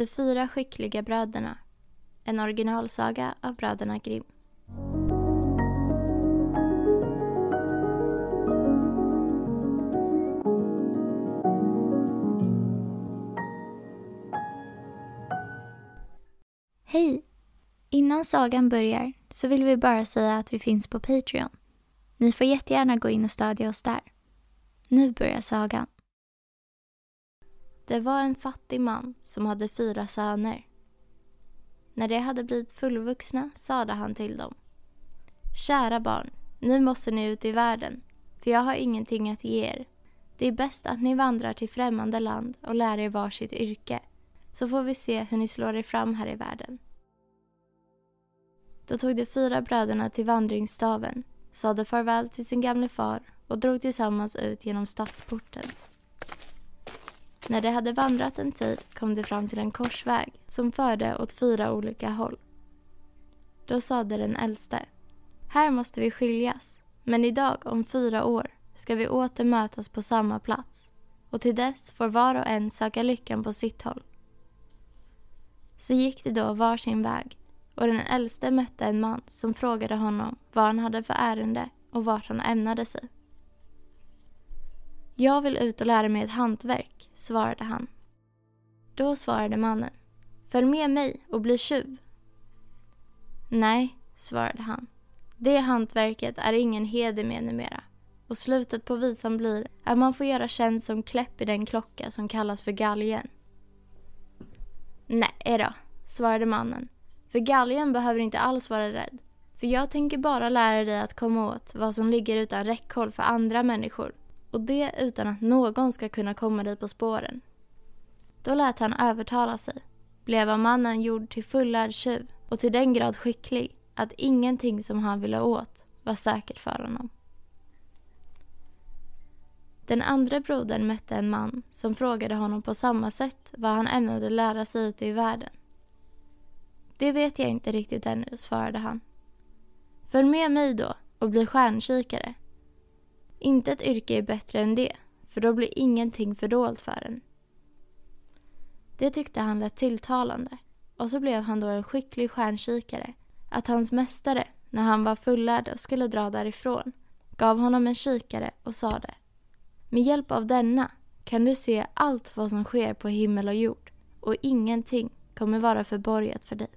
De fyra skickliga bröderna. En originalsaga av bröderna Grimm. Hej! Innan sagan börjar så vill vi bara säga att vi finns på Patreon. Ni får jättegärna gå in och stödja oss där. Nu börjar sagan. Det var en fattig man som hade fyra söner. När de hade blivit fullvuxna sade han till dem. Kära barn, nu måste ni ut i världen, för jag har ingenting att ge er. Det är bäst att ni vandrar till främmande land och lär er varsitt yrke, så får vi se hur ni slår er fram här i världen. Då tog de fyra bröderna till vandringsstaven, sade farväl till sin gamle far och drog tillsammans ut genom stadsporten. När de hade vandrat en tid kom de fram till en korsväg som förde åt fyra olika håll. Då sade den äldste. Här måste vi skiljas, men idag om fyra år ska vi åter mötas på samma plats och till dess får var och en söka lyckan på sitt håll. Så gick de då var sin väg och den äldste mötte en man som frågade honom vad han hade för ärende och vart han ämnade sig. Jag vill ut och lära mig ett hantverk, svarade han. Då svarade mannen. Följ med mig och bli tjuv. Nej, svarade han. Det hantverket är ingen heder med numera. Och slutet på visan blir att man får göra tjänst som kläpp i den klocka som kallas för galgen. Nej då, svarade mannen. För galgen behöver inte alls vara rädd. För jag tänker bara lära dig att komma åt vad som ligger utan räckhåll för andra människor och det utan att någon ska kunna komma dig på spåren. Då lät han övertala sig, blev av mannen gjord till fullärd tjuv och till den grad skicklig att ingenting som han ville åt var säkert för honom. Den andra brodern mötte en man som frågade honom på samma sätt vad han ämnade lära sig ute i världen. Det vet jag inte riktigt ännu, svarade han. Följ med mig då och bli stjärnkikare. Inte ett yrke är bättre än det, för då blir ingenting fördolt för en. Det tyckte han lät tilltalande och så blev han då en skicklig stjärnkikare att hans mästare, när han var fullärd och skulle dra därifrån, gav honom en kikare och sade Med hjälp av denna kan du se allt vad som sker på himmel och jord och ingenting kommer vara förborgat för dig.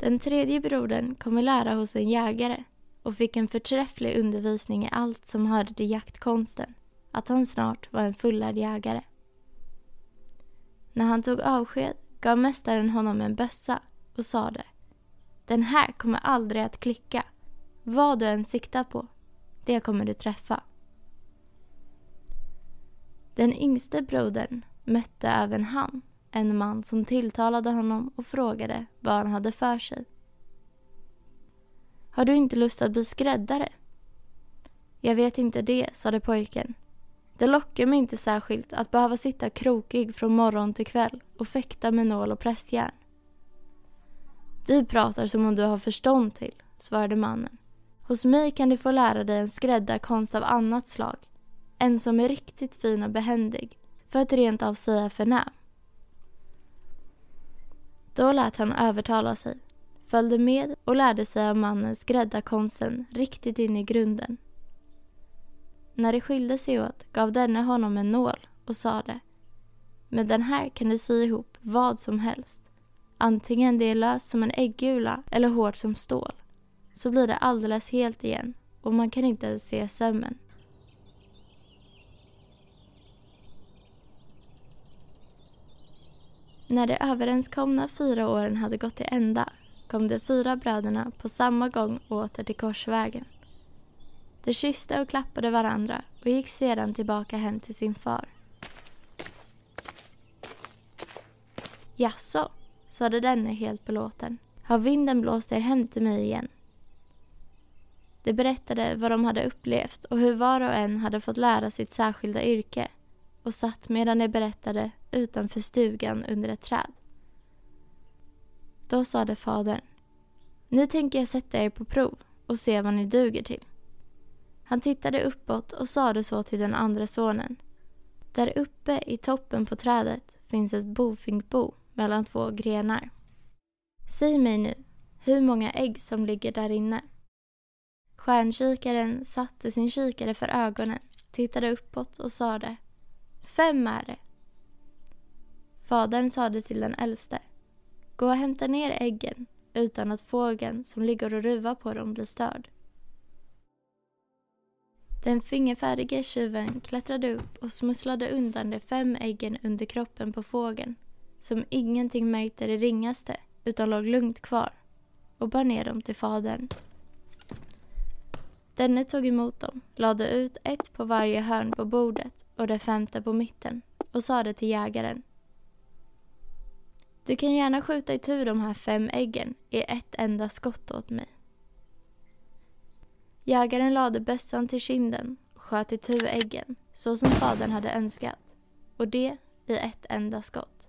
Den tredje brodern kommer lära hos en jägare och fick en förträfflig undervisning i allt som hörde till jaktkonsten, att han snart var en fullärd jägare. När han tog avsked gav mästaren honom en bössa och sade Den här kommer aldrig att klicka. Vad du än siktar på, det kommer du träffa. Den yngste brodern mötte även han en man som tilltalade honom och frågade vad han hade för sig. Har du inte lust att bli skräddare? Jag vet inte det, sade pojken. Det lockar mig inte särskilt att behöva sitta krokig från morgon till kväll och fäkta med nål och pressjärn. Du pratar som om du har förstånd till, svarade mannen. Hos mig kan du få lära dig en skräddarkonst av annat slag. En som är riktigt fin och behändig, för att rent av säga förnäm. Då lät han övertala sig, följde med och lärde sig av mannen skräddarkonsten riktigt in i grunden. När de skilde sig åt gav denne honom en nål och sade Med den här kan du sy ihop vad som helst. Antingen det är löst som en äggula eller hårt som stål. Så blir det alldeles helt igen och man kan inte ens se sömmen. När de överenskomna fyra åren hade gått till ända kom de fyra bröderna på samma gång åter till korsvägen. De kysste och klappade varandra och gick sedan tillbaka hem till sin far. Jaså, sade denne helt belåten. Har vinden blåst er hem till mig igen? De berättade vad de hade upplevt och hur var och en hade fått lära sitt särskilda yrke och satt medan de berättade utanför stugan under ett träd. Då sade fadern Nu tänker jag sätta er på prov och se vad ni duger till. Han tittade uppåt och sade så till den andra sonen. Där uppe i toppen på trädet finns ett bofinkbo mellan två grenar. Säg mig nu hur många ägg som ligger där inne. Stjärnkikaren satte sin kikare för ögonen, tittade uppåt och sade Fem är det. Fadern sade till den äldste Gå och hämta ner äggen utan att fågeln som ligger och ruvar på dem blir störd. Den fingerfärdige tjuven klättrade upp och smusslade undan de fem äggen under kroppen på fågeln som ingenting märkte det ringaste utan låg lugnt kvar och bar ner dem till fadern. Denne tog emot dem, lade ut ett på varje hörn på bordet och det femte på mitten och sade till jägaren. Du kan gärna skjuta itu de här fem äggen i ett enda skott åt mig. Jägaren lade bössan till kinden och sköt itu äggen så som fadern hade önskat och det i ett enda skott.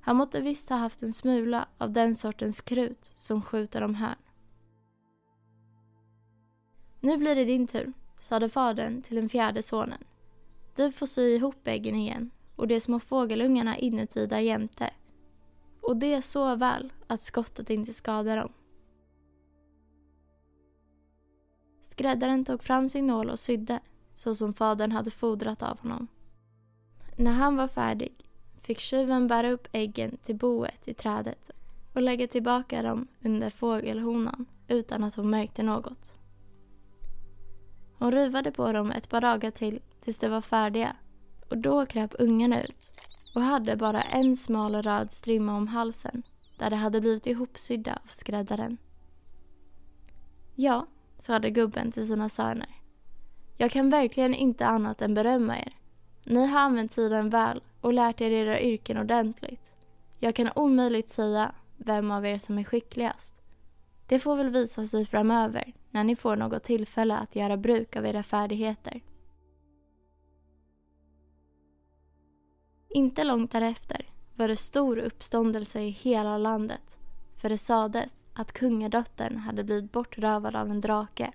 Han måtte visst ha haft en smula av den sortens krut som skjuter om hörn. Nu blir det din tur, sade fadern till den fjärde sonen. Du får sy ihop äggen igen och de små fågelungarna inuti där jämte. Och det så väl att skottet inte skadar dem. Skräddaren tog fram sin nål och sydde, så som fadern hade fodrat av honom. När han var färdig fick tjuven bära upp äggen till boet i trädet och lägga tillbaka dem under fågelhonan utan att hon märkte något. Hon ruvade på dem ett par dagar till tills de var färdiga och då kröp ungarna ut och hade bara en smal röd strimma om halsen där de hade blivit ihopsydda av skräddaren. Ja, sade gubben till sina söner. Jag kan verkligen inte annat än berömma er. Ni har använt tiden väl och lärt er era yrken ordentligt. Jag kan omöjligt säga vem av er som är skickligast. Det får väl visa sig framöver när ni får något tillfälle att göra bruk av era färdigheter. Inte långt därefter var det stor uppståndelse i hela landet för det sades att kungadottern hade blivit bortrövad av en drake.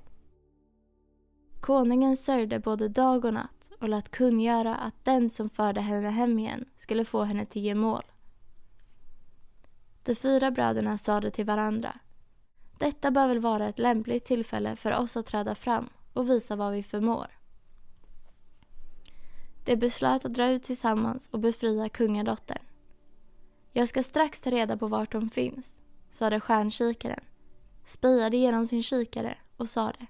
Konungen sörjde både dag och natt och lät kungöra att den som förde henne hem igen skulle få henne till gemål. De fyra bröderna sade till varandra detta bör väl vara ett lämpligt tillfälle för oss att träda fram och visa vad vi förmår. De beslöt att dra ut tillsammans och befria kungadottern. Jag ska strax ta reda på vart hon finns, sade stjärnkikaren, spejade genom sin kikare och sade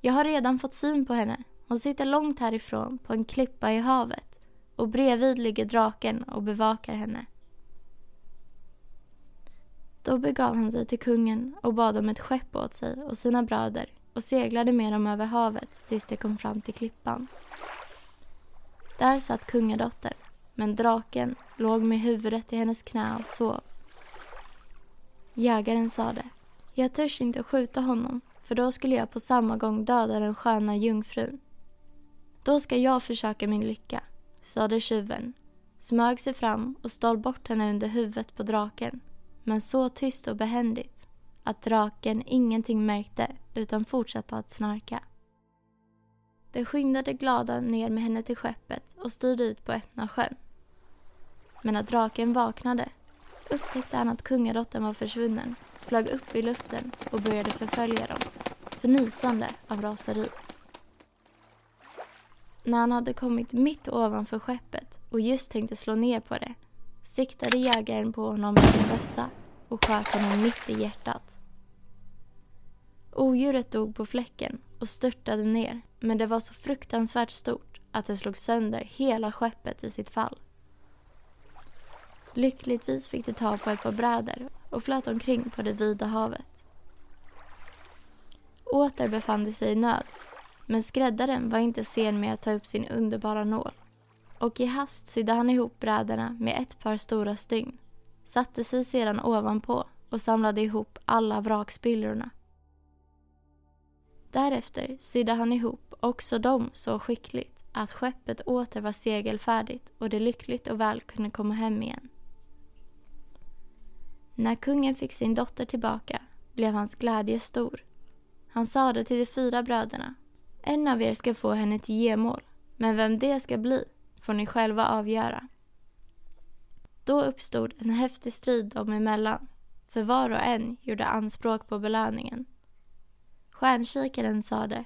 Jag har redan fått syn på henne. Hon sitter långt härifrån på en klippa i havet och bredvid ligger draken och bevakar henne. Då begav han sig till kungen och bad om ett skepp åt sig och sina bröder och seglade med dem över havet tills de kom fram till klippan. Där satt kungadottern, men draken låg med huvudet i hennes knä och sov. Jägaren sade, jag törs inte skjuta honom för då skulle jag på samma gång döda den sköna jungfrun. Då ska jag försöka min lycka, sade tjuven, smög sig fram och stal bort henne under huvudet på draken, men så tyst och behändigt att draken ingenting märkte utan fortsatte att snarka. De skyndade glada ner med henne till skeppet och styrde ut på öppna sjön. Men när draken vaknade upptäckte han att kungadottern var försvunnen, flög upp i luften och började förfölja dem, förnysande av raseri. När han hade kommit mitt ovanför skeppet och just tänkte slå ner på det siktade jägaren på honom med sin bössa och sköt honom mitt i hjärtat. Odjuret dog på fläcken och störtade ner men det var så fruktansvärt stort att det slog sönder hela skeppet i sitt fall. Lyckligtvis fick det ta på ett par brädor och flöt omkring på det vida havet. Åter befann de sig i nöd men skräddaren var inte sen med att ta upp sin underbara nål och i hast sydde han ihop brädorna med ett par stora stygn, satte sig sedan ovanpå och samlade ihop alla vrakspillrorna. Därefter sydde han ihop också dem så skickligt att skeppet åter var segelfärdigt och det lyckligt och väl kunde komma hem igen. När kungen fick sin dotter tillbaka blev hans glädje stor. Han sade till de fyra bröderna en av er ska få henne till gemål, men vem det ska bli får ni själva avgöra. Då uppstod en häftig strid dem emellan, för var och en gjorde anspråk på belöningen. Stjärnkikaren sade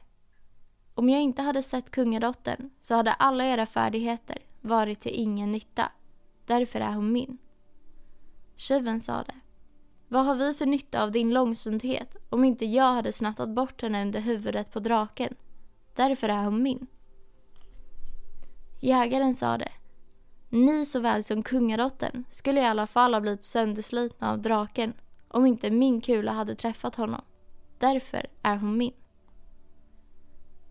Om jag inte hade sett kungadottern så hade alla era färdigheter varit till ingen nytta. Därför är hon min. Tjuven sade Vad har vi för nytta av din långsynthet om inte jag hade snattat bort henne under huvudet på draken? Därför är hon min. Jägaren sade Ni såväl som kungadottern skulle i alla fall ha blivit sönderslitna av draken om inte min kula hade träffat honom. Därför är hon min.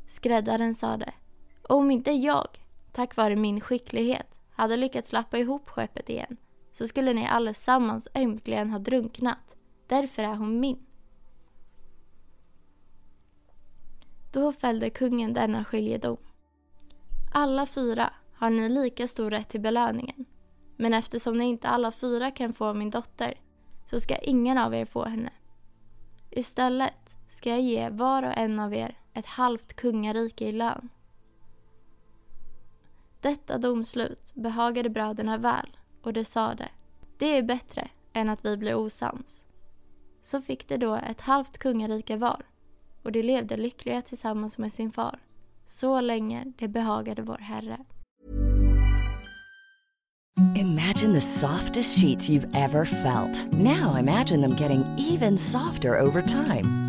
Skräddaren sade Om inte jag, tack vare min skicklighet, hade lyckats lappa ihop skeppet igen så skulle ni allesammans ömkligen ha drunknat. Därför är hon min. Då fällde kungen denna skiljedom. Alla fyra har ni lika stor rätt till belöningen. Men eftersom ni inte alla fyra kan få min dotter så ska ingen av er få henne. Istället ska jag ge var och en av er ett halvt kungarike i lön. Detta domslut behagade bröderna väl och de sade det är bättre än att vi blir osams. Så fick de då ett halvt kungarike var och de levde lyckliga tillsammans med sin far så länge det behagade vår Herre. Imagine the softest sheets you've ever felt. Now imagine them getting even softer over time.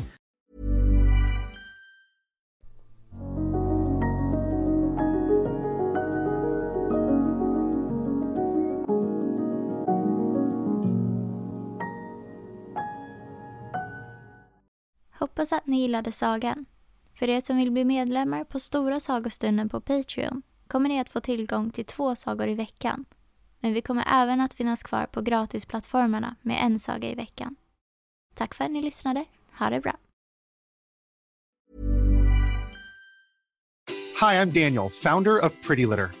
Hoppas att ni gillade sagan. För er som vill bli medlemmar på Stora sagostunden på Patreon kommer ni att få tillgång till två sagor i veckan. Men vi kommer även att finnas kvar på gratisplattformarna med en saga i veckan. Tack för att ni lyssnade. Ha det bra. Hi, I'm Daniel, founder of Pretty Litter.